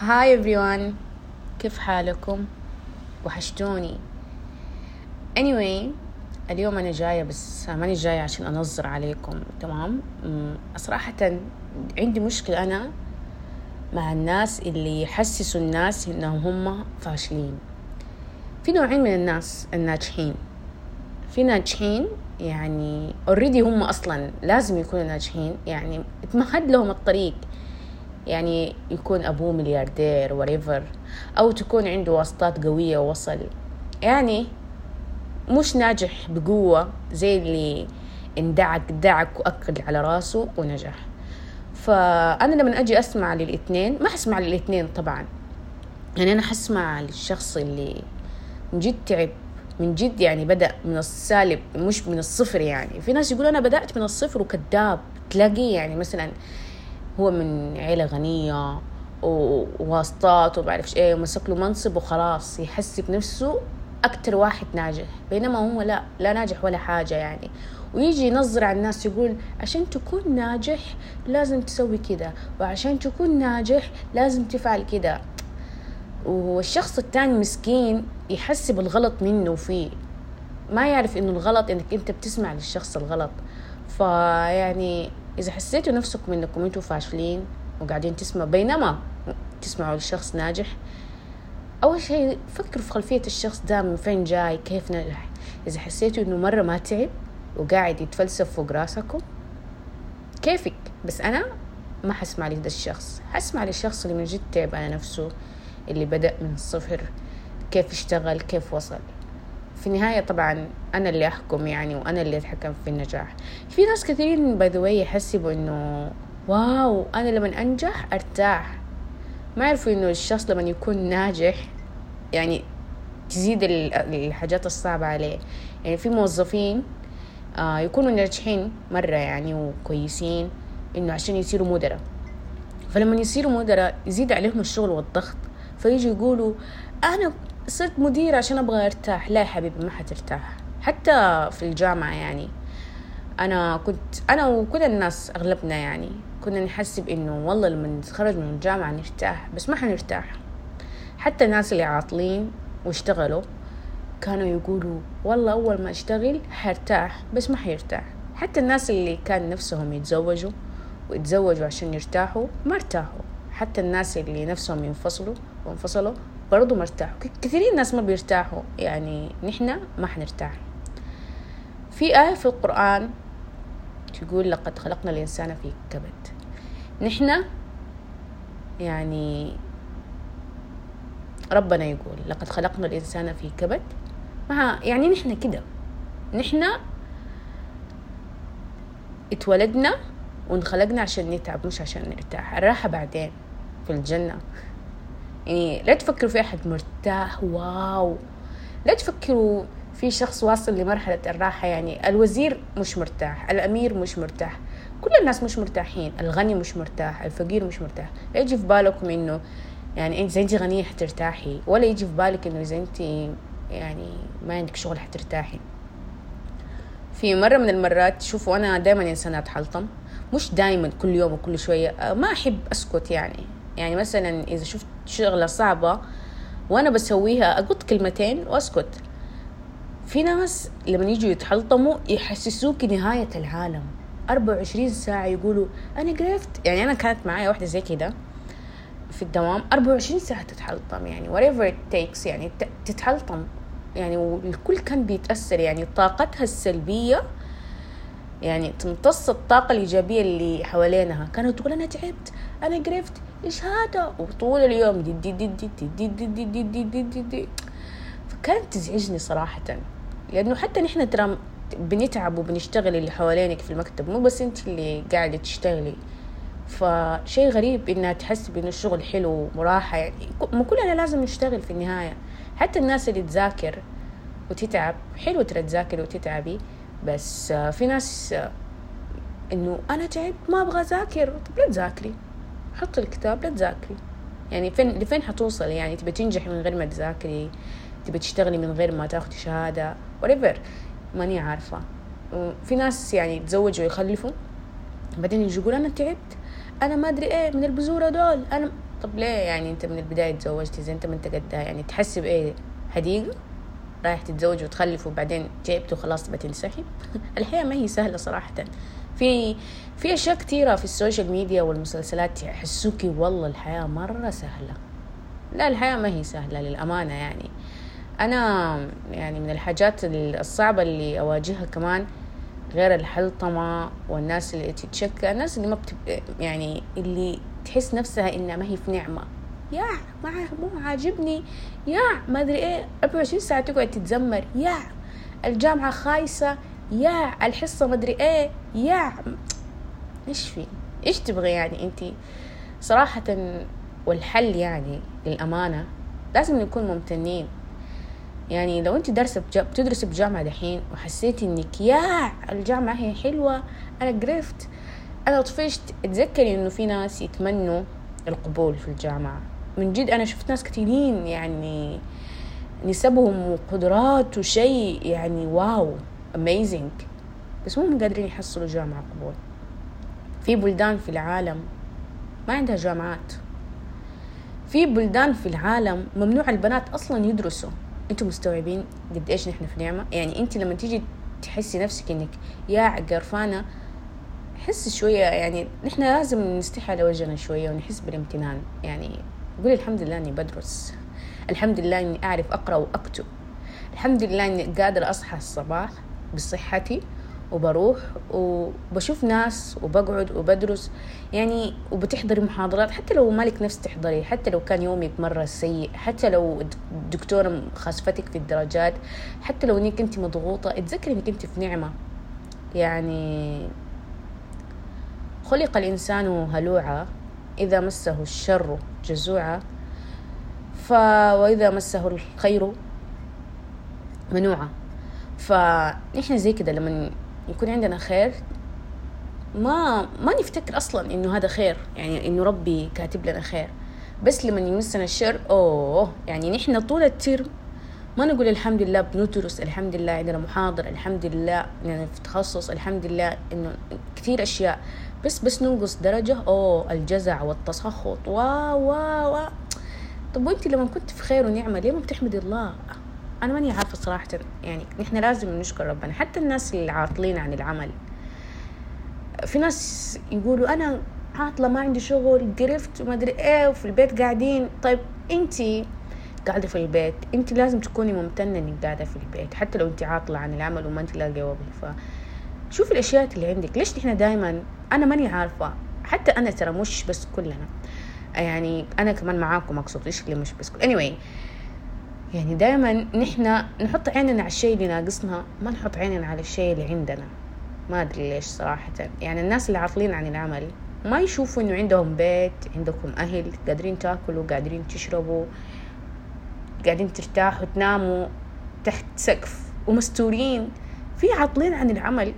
هاي everyone. كيف حالكم؟ وحشتوني. Anyway اليوم أنا جاية بس ماني جاية عشان أنظر عليكم تمام؟ صراحة عندي مشكلة أنا مع الناس اللي يحسسوا الناس إنهم هم فاشلين. في نوعين من الناس الناجحين. في ناجحين يعني اوريدي هم أصلا لازم يكونوا ناجحين يعني اتمهد لهم الطريق. يعني يكون أبوه ملياردير وريفر أو تكون عنده واسطات قوية ووصل. يعني مش ناجح بقوة زي اللي اندعك دعك وأكد على راسه ونجح. فأنا لما أجي أسمع للإثنين ما حسمع للإثنين طبعا. يعني أنا حسمع للشخص اللي من جد تعب من جد يعني بدأ من السالب مش من الصفر يعني. في ناس يقولوا أنا بدأت من الصفر وكذاب. تلاقيه يعني مثلا هو من عيلة غنية وواسطات وبعرفش إيه ومسك له منصب وخلاص يحس بنفسه أكتر واحد ناجح. بينما هو لا لا ناجح ولا حاجة يعني. ويجي ينظر على الناس يقول عشان تكون ناجح لازم تسوي كده وعشان تكون ناجح لازم تفعل كده. والشخص التاني مسكين يحس بالغلط منه فيه. ما يعرف إنه الغلط إنك أنت بتسمع للشخص الغلط. فيعني إذا حسيتوا نفسكم إنكم أنتوا فاشلين وقاعدين تسمعوا بينما تسمعوا لشخص ناجح أول شيء فكروا في خلفية الشخص ده من فين جاي كيف نجح إذا حسيتوا إنه مرة ما تعب وقاعد يتفلسف فوق راسكم كيفك؟ بس أنا ما حسمع لهذا الشخص. حسمع للشخص اللي من جد تعب على نفسه اللي بدأ من الصفر كيف اشتغل كيف وصل. في النهاية طبعا أنا اللي أحكم يعني وأنا اللي أتحكم في النجاح. في ناس كثيرين by the way يحسبوا إنه wow أنا لما أنجح أرتاح. ما يعرفوا إنه الشخص لما يكون ناجح يعني تزيد الحاجات الصعبة عليه. يعني في موظفين آه يكونوا ناجحين مرة يعني وكويسين إنه عشان يصيروا مدراء. فلما يصيروا مدراء يزيد عليهم الشغل والضغط فيجوا يقولوا أنا صرت مدير عشان أبغى أرتاح. لا يا حبيبي ما حترتاح. حتى في الجامعة يعني أنا كنت أنا وكل الناس أغلبنا يعني كنا نحسب إنه والله لما نتخرج من الجامعة نرتاح بس ما حنرتاح. حتى الناس اللي عاطلين واشتغلوا كانوا يقولوا والله أول ما أشتغل حرتاح بس ما حيرتاح. حتى الناس اللي كان نفسهم يتزوجوا ويتزوجوا عشان يرتاحوا ما ارتاحوا. حتى الناس اللي نفسهم ينفصلوا وانفصلوا برضو ارتاحوا. كثيرين ناس ما بيرتاحوا. يعني نحن ما حنرتاح. في آية في القرآن تقول لقد خلقنا الإنسان في كبد. نحن يعني ربنا يقول لقد خلقنا الإنسان في كبد. ما يعني نحن كده. نحن اتولدنا وانخلقنا عشان نتعب مش عشان نرتاح. الراحة بعدين في الجنة. يعني لا تفكروا في أحد مرتاح واو. لا تفكروا في شخص واصل لمرحلة الراحة يعني الوزير مش مرتاح الأمير مش مرتاح كل الناس مش مرتاحين الغني مش مرتاح الفقير مش مرتاح. لا يجي في بالكم إنه يعني إذا أنت غنية حترتاحي ولا يجي في بالك إنه إذا أنت يعني ما عندك شغل حترتاحي. في مرة من المرات شوفوا أنا دائما إنسانة أتحلطم مش دائما كل يوم وكل شوية ما أحب أسكت يعني. يعني مثلا إذا شفت شغلة صعبة وأنا بسويها أقط كلمتين وأسكت. في ناس لما يجوا يتحلطموا يحسسوك نهاية العالم. 24 ساعة يقولوا أنا قرفت. يعني أنا كانت معايا واحدة زي كده في الدوام. 24 ساعة تتحلطم يعني. Whatever it takes يعني تتحلطم. يعني والكل كان بيتأثر. يعني طاقتها السلبية يعني تمتص الطاقة الإيجابية اللي حوالينها. كانت تقول أنا تعبت. أنا قرفت إيش هذا وطول اليوم دي دي دي دي دي دي دي دي دي دي دي دي فكانت تزعجني صراحة لأنه حتى نحن ترى بنتعب وبنشتغل اللي حوالينك في المكتب مو بس انت اللي قاعدة تشتغلي فشيء غريب انها تحس بانه الشغل حلو وراحة يعني مو كلنا لازم نشتغل في النهاية حتى الناس اللي تذاكر وتتعب حلو ترى تذاكر وتتعبي بس في ناس انه أنا تعبت ما أبغى اذاكر طب لا تذاكري حطي الكتاب لا تذاكري. يعني فين لفين حتوصل يعني تبي تنجحي من غير ما تذاكري تبي تشتغلي من غير ما تاخدي شهادة whatever. ماني عارفة. في ناس يعني يتزوجوا ويخلفوا بعدين يجي يقول أنا تعبت أنا ما أدري إيه من البزورة دول أنا طب ليه يعني أنت من البداية تزوجتي؟ زي أنت ما أنت قدها يعني تحسب إيه حديقة؟ رايح تتزوج وتخلف وبعدين جبت وخلاص بتنسحب الحياة ما هي سهلة صراحة. في في أشياء كثيرة في ال social media والمسلسلات يحسسوكي والله الحياة مرة سهلة. لا الحياة ما هي سهلة للأمانة يعني. أنا يعني من الحاجات الصعبة اللي أواجهها كمان غير الحلطمة والناس اللي تتشكى الناس اللي ما بتب... يعني اللي تحس نفسها إنها ما هي في نعمة. يا ما مو عاجبني. يا ما أدري إيه 24 ساعة تقعد تتذمر. يا الجامعة خايسة. يا الحصة ما أدري إيه يا إيش في؟ إيش تبغي يعني أنت؟ صراحة والحل يعني للأمانة لازم نكون ممتنين. يعني لو أنت دارسة بتدرس بجامعة دحين وحسيتي إنك يا الجامعة هي حلوة أنا قرفت. أنا طفشت. اتذكري إنه في ناس يتمنوا القبول في الجامعة. من جد أنا شفت ناس كثيرين يعني نسبهم وقدرات وشيء يعني واو. اميزنج بس مو قادرين يحصلوا جامعة قبول. في بلدان في العالم ما عندها جامعات. في بلدان في العالم ممنوع البنات أصلا يدرسوا. أنتوا مستوعبين قد إيش نحن في نعمة؟ يعني أنت لما تيجي تحسي نفسك إنك يا قرفانة حس شوية يعني نحن لازم نستحي على وجهنا شوية ونحس بالامتنان. يعني قولي الحمد لله إني بدرس. الحمد لله إني أعرف أقرأ وأكتب. الحمد لله إني قادرة أصحى الصباح بصحتي وبروح وبشوف ناس وبقعد وبدرس. يعني وبتحضري محاضرات حتى لو مالك نفس تحضري حتى لو كان يومك مرة سيء حتى لو الدكتورة خاسفتك في الدرجات حتى لو إنك أنت مضغوطة اتذكري إنك أنت في نعمة. يعني خلق الإنسان هلوعا إذا مسه الشر جزوعا. ف وإذا مسه الخير منوعا. فنحن زي كده لما يكون عندنا خير ما ما نفتكر أصلا إنه هذا خير يعني إنه ربي كاتب لنا خير. بس لما يمسنا الشر أوه يعني نحن طول الترم ما نقول الحمد لله بندرس الحمد لله عندنا محاضرة الحمد لله يعني في تخصص الحمد لله إنه كثير أشياء. بس بس ننقص درجة أوه الجزع والتسخط وا وا وا طب وانت لما كنت في خير ونعمة ليه ما بتحمدي الله؟ أنا ماني عارفة صراحة يعني نحن لازم نشكر ربنا. حتى الناس اللي عاطلين عن العمل. في ناس يقولوا أنا عاطلة ما عندي شغل قرفت وما أدري إيه وفي البيت قاعدين. طيب انتي قاعدة في البيت انت لازم تكوني ممتنة إنك قاعدة في البيت حتى لو انت عاطلة عن العمل وما انت لاقية وظيفة شوفي الأشياء اللي عندك. ليش نحن دايما؟ أنا ماني عارفة. حتى أنا ترى مش بس كلنا. يعني أنا كمان معاكم اقصد إيش اللي مش بس كل anyway. يعني دائما نحن نحط عيننا على الشيء اللي ناقصنا ما نحط عيننا على الشيء اللي عندنا. ما أدري ليش صراحة. يعني الناس اللي عاطلين عن العمل ما يشوفوا إنه عندهم بيت عندكم أهل قادرين تاكلوا قادرين تشربوا قاعدين ترتاحوا تناموا تحت سقف ومستورين. في عاطلين عن العمل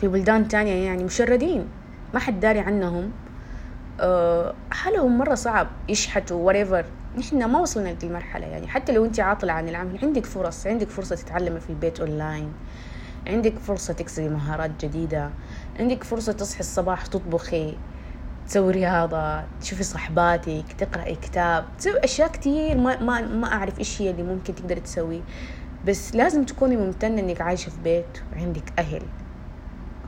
في بلدان تانية يعني مشردين. ما حد داري عنهم. أه حالهم مرة صعب يشحتوا whatever. نحن ما وصلنا لدي المرحلة يعني. حتى لو انت عاطلة عن العمل عندك فرص عندك فرصة تتعلمي في البيت اونلاين عندك فرصة تكسبي مهارات جديدة عندك فرصة تصحي الصباح تطبخي تسوي رياضة تشوفي صحباتك تقرأي كتاب تسوي أشياء كتير ما, ما, ما أعرف إيش هي اللي ممكن تقدري تسويه بس لازم تكوني ممتنة إنك عايشة في بيت وعندك أهل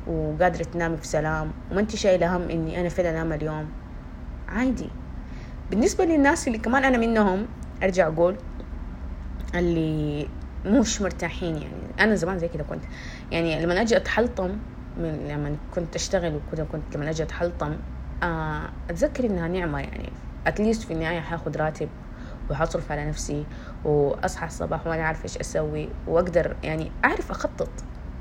وقادرة تنامي في سلام وما أنت شايلة هم إني أنا فين أنام اليوم. عادي. بالنسبة للناس اللي كمان أنا منهم أرجع أقول اللي مش مرتاحين يعني. أنا زمان زي كده كنت يعني لما أجي أتحلطم من لما كنت أشتغل وكده كنت لما أجي أتحلطم آه أتذكر إنها نعمة يعني. أتليست في النهاية حاخد راتب وحصرف على نفسي وأصحى الصباح وأنا عارفه إيش أسوي وأقدر يعني أعرف أخطط.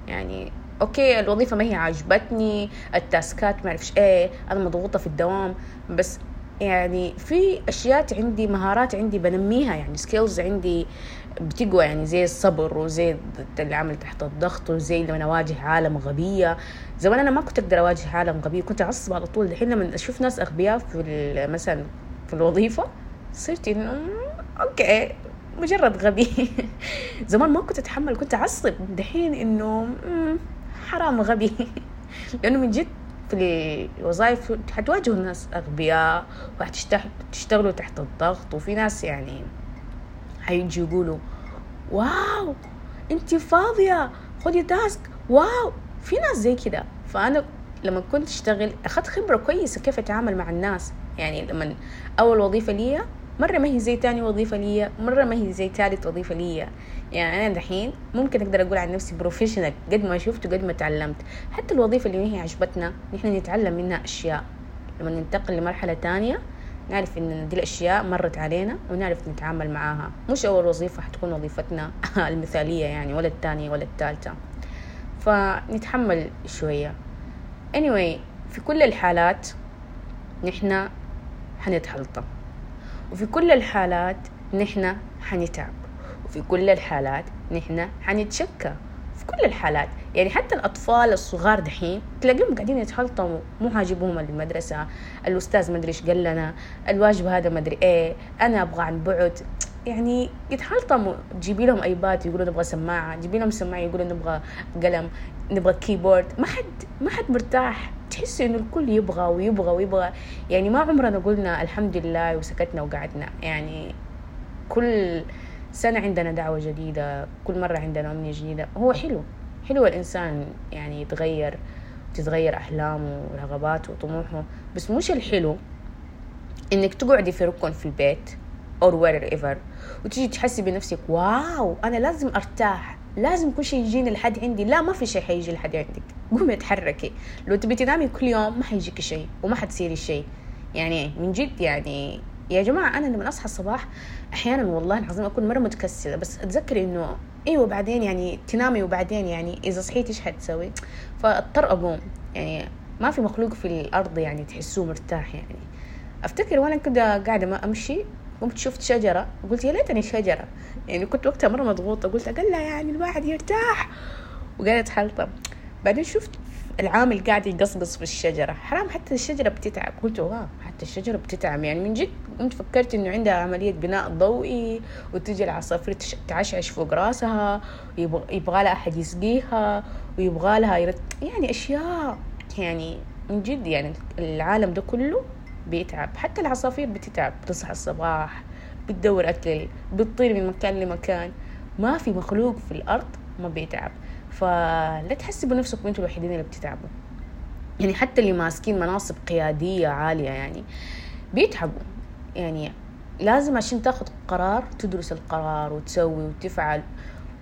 يعني okay الوظيفة ما هي عاجبتني التاسكات ما أعرفش إيه أنا مضغوطة في الدوام بس يعني في أشياء عندي مهارات عندي بنميها يعني skills عندي بتقوى يعني زي الصبر وزي العمل تحت الضغط وزي لما أواجه عالم غبية. زمان أنا ما كنت أقدر أواجه عالم غبي كنت أعصب على طول. الحين لما أشوف ناس أغبياء في مثلا في الوظيفة صرت إنه okay مجرد غبي. زمان ما كنت أتحمل كنت أعصب. دحين إنه حرام غبي. لأنه من جد في الوظائف حتواجهوا ناس أغبياء وحتشتغلوا تحت الضغط وفي ناس يعني حيجي يقولوا wow أنت فاضية خدي task wow في ناس زي كده. فأنا لما كنت أشتغل أخذت خبرة كويسة كيف أتعامل مع الناس. يعني لما أول وظيفة لي مرة ما هي زي تاني وظيفة لي مرة ما هي زي تالت وظيفة لي يعني أنا دحين ممكن أقدر أقول عن نفسي بروفيشنال قد ما شفت وقد ما تعلمت. حتى الوظيفة اللي ما هي عجبتنا نحن نتعلم منها أشياء. لما ننتقل لمرحلة تانية نعرف إن دي الأشياء مرت علينا ونعرف نتعامل معاها. مش أول وظيفة حتكون وظيفتنا المثالية يعني ولا الثانية ولا الثالثة فنتحمل شوية. Anyway في كل الحالات نحن حنتحلطم وفي كل الحالات نحن حنتعب. وفي كل الحالات نحن حنتشكى. في كل الحالات. يعني حتى الأطفال الصغار دحين تلاقيهم قاعدين يتحلطموا مو عاجبهم المدرسة الأستاذ مدري إيش قال لنا الواجب هذا مدري إيه أنا أبغى عن بعد. يعني يتحلطموا. تجيبي لهم iPad يقولوا نبغى سماعة تجيبي لهم سماعة يقولوا نبغى قلم نبغى keyboard ما حد ما حد مرتاح. تحسي إنه الكل يبغى ويبغى ويبغى. يعني ما عمرنا قلنا الحمد لله وسكتنا وقعدنا. يعني كل سنة عندنا دعوة جديدة كل مرة عندنا أمنية جديدة. هو حلو حلو الإنسان يعني يتغير تتغير أحلامه ورغباته وطموحه. بس مش الحلو إنك تقعدي في ركن في البيت or wherever. وتيجي تحسي بنفسك واو أنا لازم أرتاح لازم كل شيء يجيني لحد عندي. لا ما في شيء حيجي لحد عندك. قومي اتحركي. لو تبي تنامي كل يوم ما حيجيك شيء وما حتصيري شيء. يعني من جد يعني يا جماعة أنا لما أصحى الصباح أحيانا والله العظيم أكون مرة متكسلة. بس أتذكر إنه أيوة بعدين يعني تنامي وبعدين يعني إذا صحيت إيش حتسوي؟ فأضطر أقوم. يعني ما في مخلوق في الأرض يعني تحسوه مرتاح يعني. أفتكر وأنا كده قاعدة ما أمشي قمت شفت شجرة قلت يا ليتني شجرة. يعني كنت وقتها مرة مضغوطة قلت أقل يعني الواحد يرتاح. وقالت حلطة بعدين شفت العامل قاعد يقصقص في الشجرة. حرام حتى الشجرة بتتعب. قلت واو حتى الشجرة بتتعب. يعني من جد قمت فكرت إنه عندها عملية بناء ضوئي وتجي العصافير تعشعش فوق راسها ويبغى لها أحد يسقيها ويبغى لها يرت... يعني أشياء. يعني من جد يعني العالم ده كله بيتعب. حتى العصافير بتتعب بتصحى الصباح بتدور أكل بتطير من مكان لمكان. ما في مخلوق في الأرض ما بيتعب. فلا تحسبوا نفسكم أنتوا الوحيدين اللي بتتعبوا. يعني حتى اللي ماسكين مناصب قيادية عالية يعني بيتعبوا. يعني لازم عشان تاخذ قرار تدرس القرار وتسوي وتفعل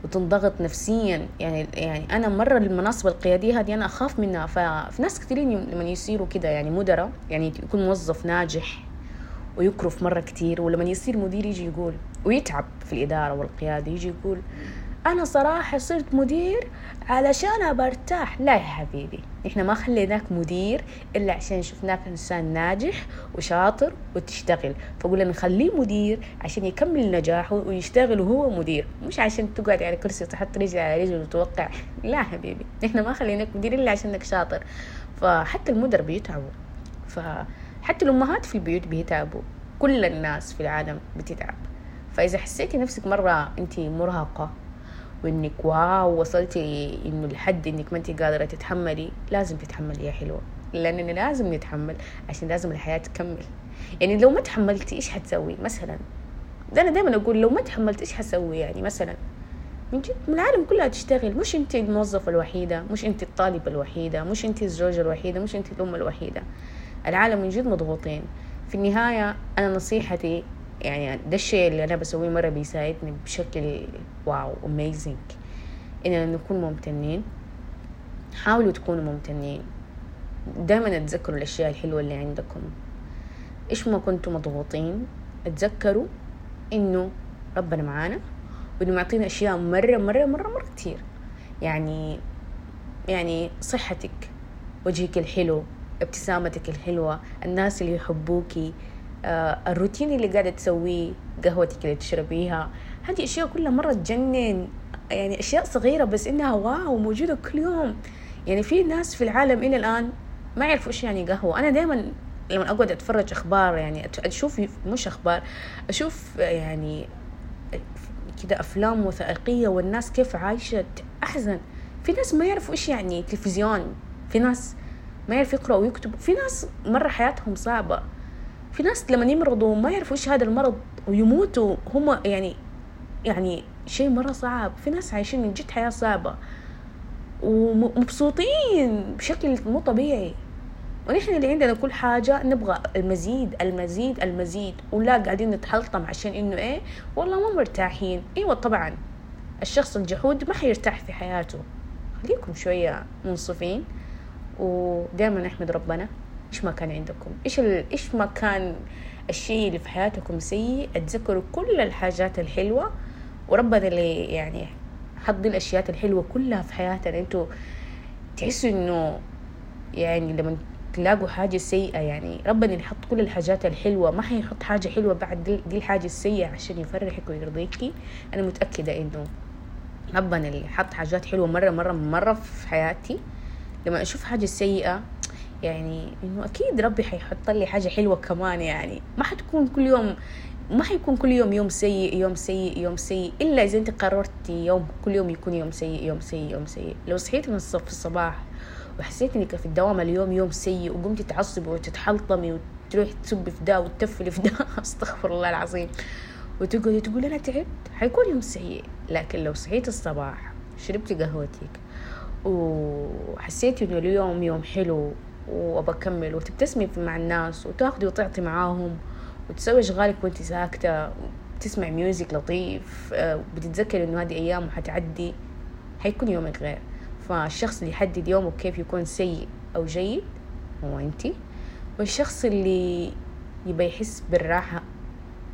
وتنضغط نفسيا. يعني يعني أنا مرة المناصب القيادية هذه أنا أخاف منها. ففي ناس كثيرين لما يصيروا كده يعني مدراء يعني يكون موظف ناجح ويكرف مرة كثير ولما يصير مدير يجي يقول ويتعب في الإدارة والقيادة يجي يقول أنا صراحة صرت مدير علشان برتاح لا يا حبيبي إحنا ما خليناك مدير إلا عشان شفناك إنسان ناجح وشاطر وتشتغل. فقلنا نخليه مدير عشان يكمل نجاحه ويشتغل وهو مدير مش عشان تقعد على كرسي وتحط رجل على رجل وتوقع. لا حبيبي إحنا ما خليناك مدير إلا عشانك شاطر. فحتى المدر بيتعبوا. فحتى الأمهات في البيوت بيتعبوا. كل الناس في العالم بتتعب. فإذا حسيتي نفسك مرة أنت مرهقة وإنك واو وصلتي إنه لحد إنك ما انت قادرة تتحملي لازم تتحملي يا حلوة. لاننا لازم نتحمل عشان لازم الحياة تكمل. يعني لو ما تحملتي إيش حتسوي؟ مثلا ده أنا دائما أقول لو ما تحملت إيش حسوي يعني؟ مثلا من جد من العالم كلها تشتغل. مش انت الموظفة الوحيدة مش انت الطالبة الوحيدة مش انت الزوجة الوحيدة مش انت الأم الوحيدة. العالم من جد مضغوطين. في النهاية أنا نصيحتي يعني ده الشيء اللي أنا بسويه مرة بيساعدني بشكل واو اميزنج إننا نكون ممتنين. حاولوا تكونوا ممتنين. دائما أتذكروا الأشياء الحلوة اللي عندكم. إيش ما كنتوا مضغوطين اتذكروا إنه ربنا معانا وإنه معطينا أشياء مرة مرة مرة مرة كتير. يعني يعني صحتك وجهك الحلو ابتسامتك الحلوة الناس اللي يحبوكي الروتين اللي قاعدة تسويه قهوتك اللي تشربيها. هذه أشياء كلها مرة تجنن. يعني أشياء صغيرة بس إنها واو موجودة كل يوم. يعني في ناس في العالم إلى الآن ما يعرفوا إيش يعني قهوة. أنا دائما لما أقعد أتفرج أخبار يعني أشوف مش أخبار أشوف يعني كده أفلام وثائقية والناس كيف عايشة أحزن في ناس ما يعرفوا إيش يعني تلفزيون. في ناس ما يعرف يقرأ ويكتب في ناس مرة حياتهم صعبة. في ناس لما يمرضوا ما يعرفوا إيش هذا المرض ويموتوا هم يعني يعني شيء مرة صعب. في ناس عايشين من جد حياة صعبة ومبسوطين بشكل مو طبيعي. ونحن اللي عندنا كل حاجة نبغى المزيد المزيد المزيد ولا قاعدين نتحلطم عشان إنه إيه والله ما مرتاحين. إيوه طبعا الشخص الجحود ما حيرتاح في حياته. خليكم شوية منصفين ودائما نحمد ربنا. إيش ما كان عندكم؟ إيش ال... إيش ما كان الشيء اللي في حياتكم سيء؟ اتذكروا كل الحاجات الحلوة. وربنا اللي يعني حط الأشياء الحلوة كلها في حياتنا. إنتوا تحسوا إنه يعني لما تلاقوا حاجة سيئة يعني ربنا اللي يحط كل الحاجات الحلوة. ما حيحط حاجة حلوة بعد دي, دي الحاجة السيئة عشان يفرحك ويرضيكي. أنا متأكدة إنه ربنا اللي حط حاجات حلوة مرة مرة مرة في حياتي. لما أشوف حاجة سيئة يعني إنه أكيد ربي حيحط لي حاجة حلوة كمان يعني. ما حتكون كل يوم ما حيكون كل يوم يوم سيء يوم سيء يوم سيء إلا إذا أنت قررتي يوم كل يوم يكون يوم سيء يوم سيء يوم سيء. لو صحيت من الصف الصباح وحسيت إنك في الدوام اليوم يوم سيء وقمتي تعصبي وتتحلطمي وتروحي تسبي في ده وتتفلي في ده أستغفر الله العظيم. وتقعدي تقول أنا تعبت. حيكون يوم سيء. لكن لو صحيت الصباح شربتي قهوتك وحسيتي إنه اليوم يوم حلو وبكمل. وتبتسمي مع الناس وتاخدي وتعطي معاهم وتسوي أشغالك وأنت ساكتة تسمع ميوزك لطيف بتتذكري إنه هذه أيام حتعدي حيكون يومك غير. فالشخص اللي يحدد يومه كيف يكون سيء أو جيد هو أنت. والشخص اللي يبى يحس بالراحة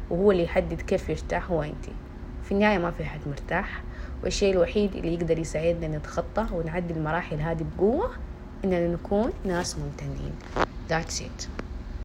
وهو اللي يحدد كيف يرتاح هو أنت. في النهاية ما في حد مرتاح. والشيء الوحيد اللي يقدر يساعدنا نتخطى ونعدي المراحل هذه بقوة إننا نكون ناس ممتنين. That's it.